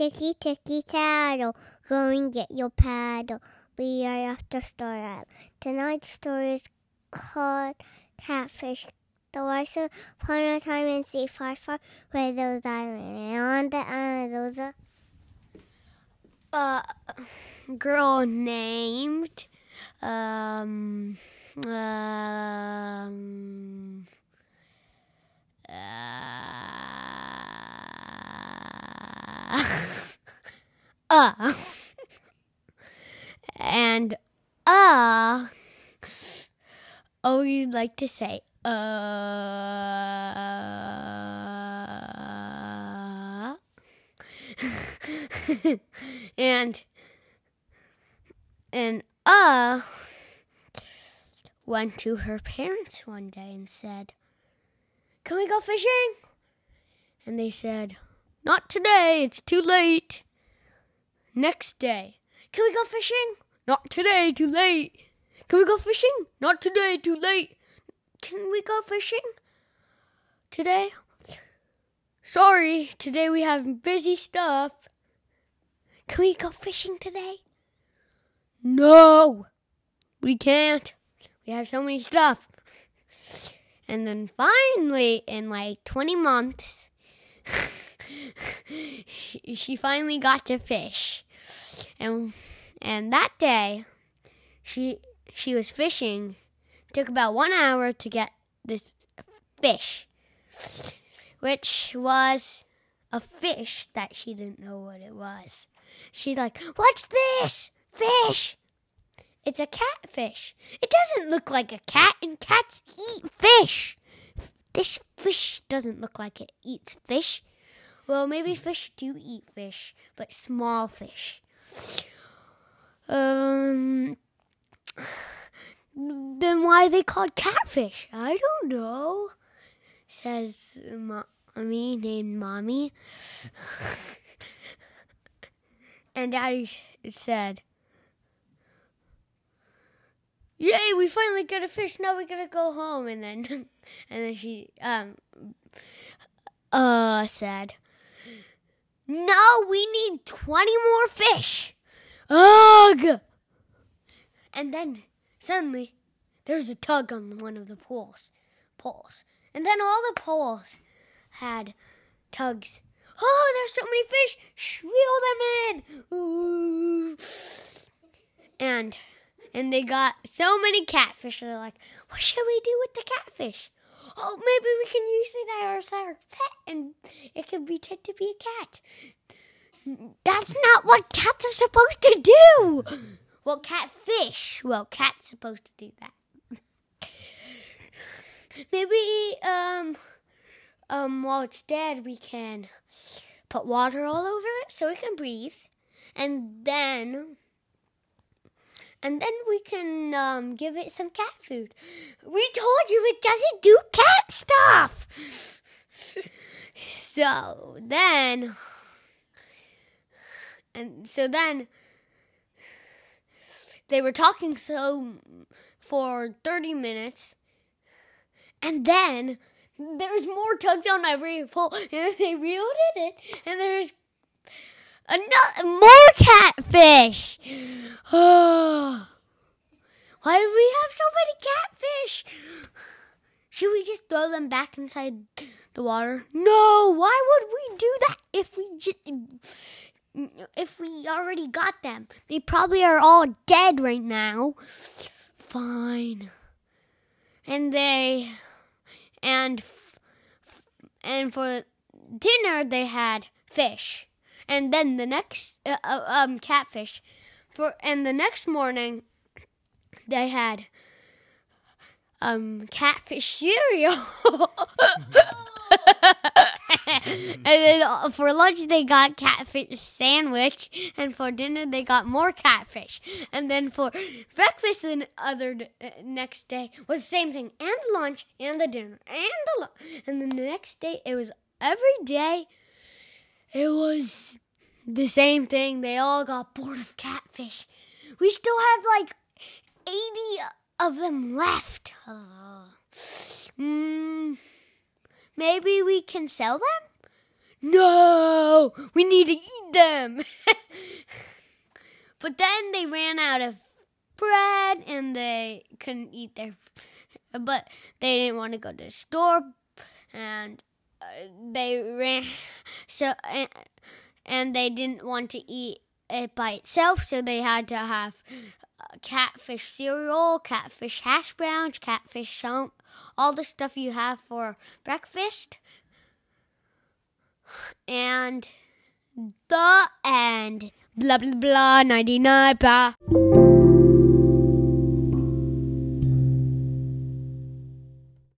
Ticky ticky tattle, go and get your paddle. We are off to Star Island. Tonight's story is called Catfish. The once upon a time in sea far, far away those islands, and on the island there was a uh, girl named um um uh, uh and uh always like to say uh and and uh went to her parents one day and said, "Can we go fishing?" And they said, "Not today, it's too late." Next day, "Can we go fishing?" "Not today, too late." "Can we go fishing?" "Not today, too late." "Can we go fishing?" "Today?" Sorry, today we have busy stuff. Can we go fishing today? No, we can't. We have so many stuff. And then finally, in like 20 months, she finally got to fish. And and that day, she she was fishing. It took about one hour to get this fish which was a fish that she didn't know what it was. She's like, What's this? Fish! It's a catfish. It doesn't look like a cat, and cats eat fish. This fish doesn't look like it eats fish. Well, maybe fish do eat fish, but small fish. Um, then why are they called catfish? I don't know says mommy named mommy. and daddy said, Yay, we finally got a fish, now we gotta go home and then and then she um uh said No, we need twenty more fish. Ugh And then suddenly there's a tug on one of the poles poles. And then all the poles had tugs. Oh, there's so many fish! Wheel them in! Ooh. And and they got so many catfish. They're like, what should we do with the catfish? Oh, maybe we can use it as our pet, and it could pretend to be a cat. That's not what cats are supposed to do. Well, catfish. Well, cat's are supposed to do that maybe um um while it's dead we can put water all over it so it can breathe and then and then we can um, give it some cat food. We told you it doesn't do cat stuff. so then, and so then, they were talking so for 30 minutes and then there's more tugs on every pole, and they reeled it, and there's another more catfish. Have so many catfish? Should we just throw them back inside the water? No. Why would we do that if we just if we already got them? They probably are all dead right now. Fine. And they and and for dinner they had fish, and then the next uh, uh, um catfish, for and the next morning they had um catfish cereal. and then uh, for lunch they got catfish sandwich, and for dinner they got more catfish. And then for breakfast the other uh, next day was the same thing, and lunch, and the dinner, and the. And then the next day it was every day. It was the same thing. They all got bored of catfish. We still have like eighty of them left. Mm. Maybe we can sell them? no, we need to eat them. but then they ran out of bread and they couldn't eat their, but they didn't want to go to the store and uh, they ran, so, and, and they didn't want to eat it by itself, so they had to have uh, catfish cereal, catfish hash browns, catfish some all the stuff you have for breakfast. And the end. Blah blah blah. Ninety nine. Blah.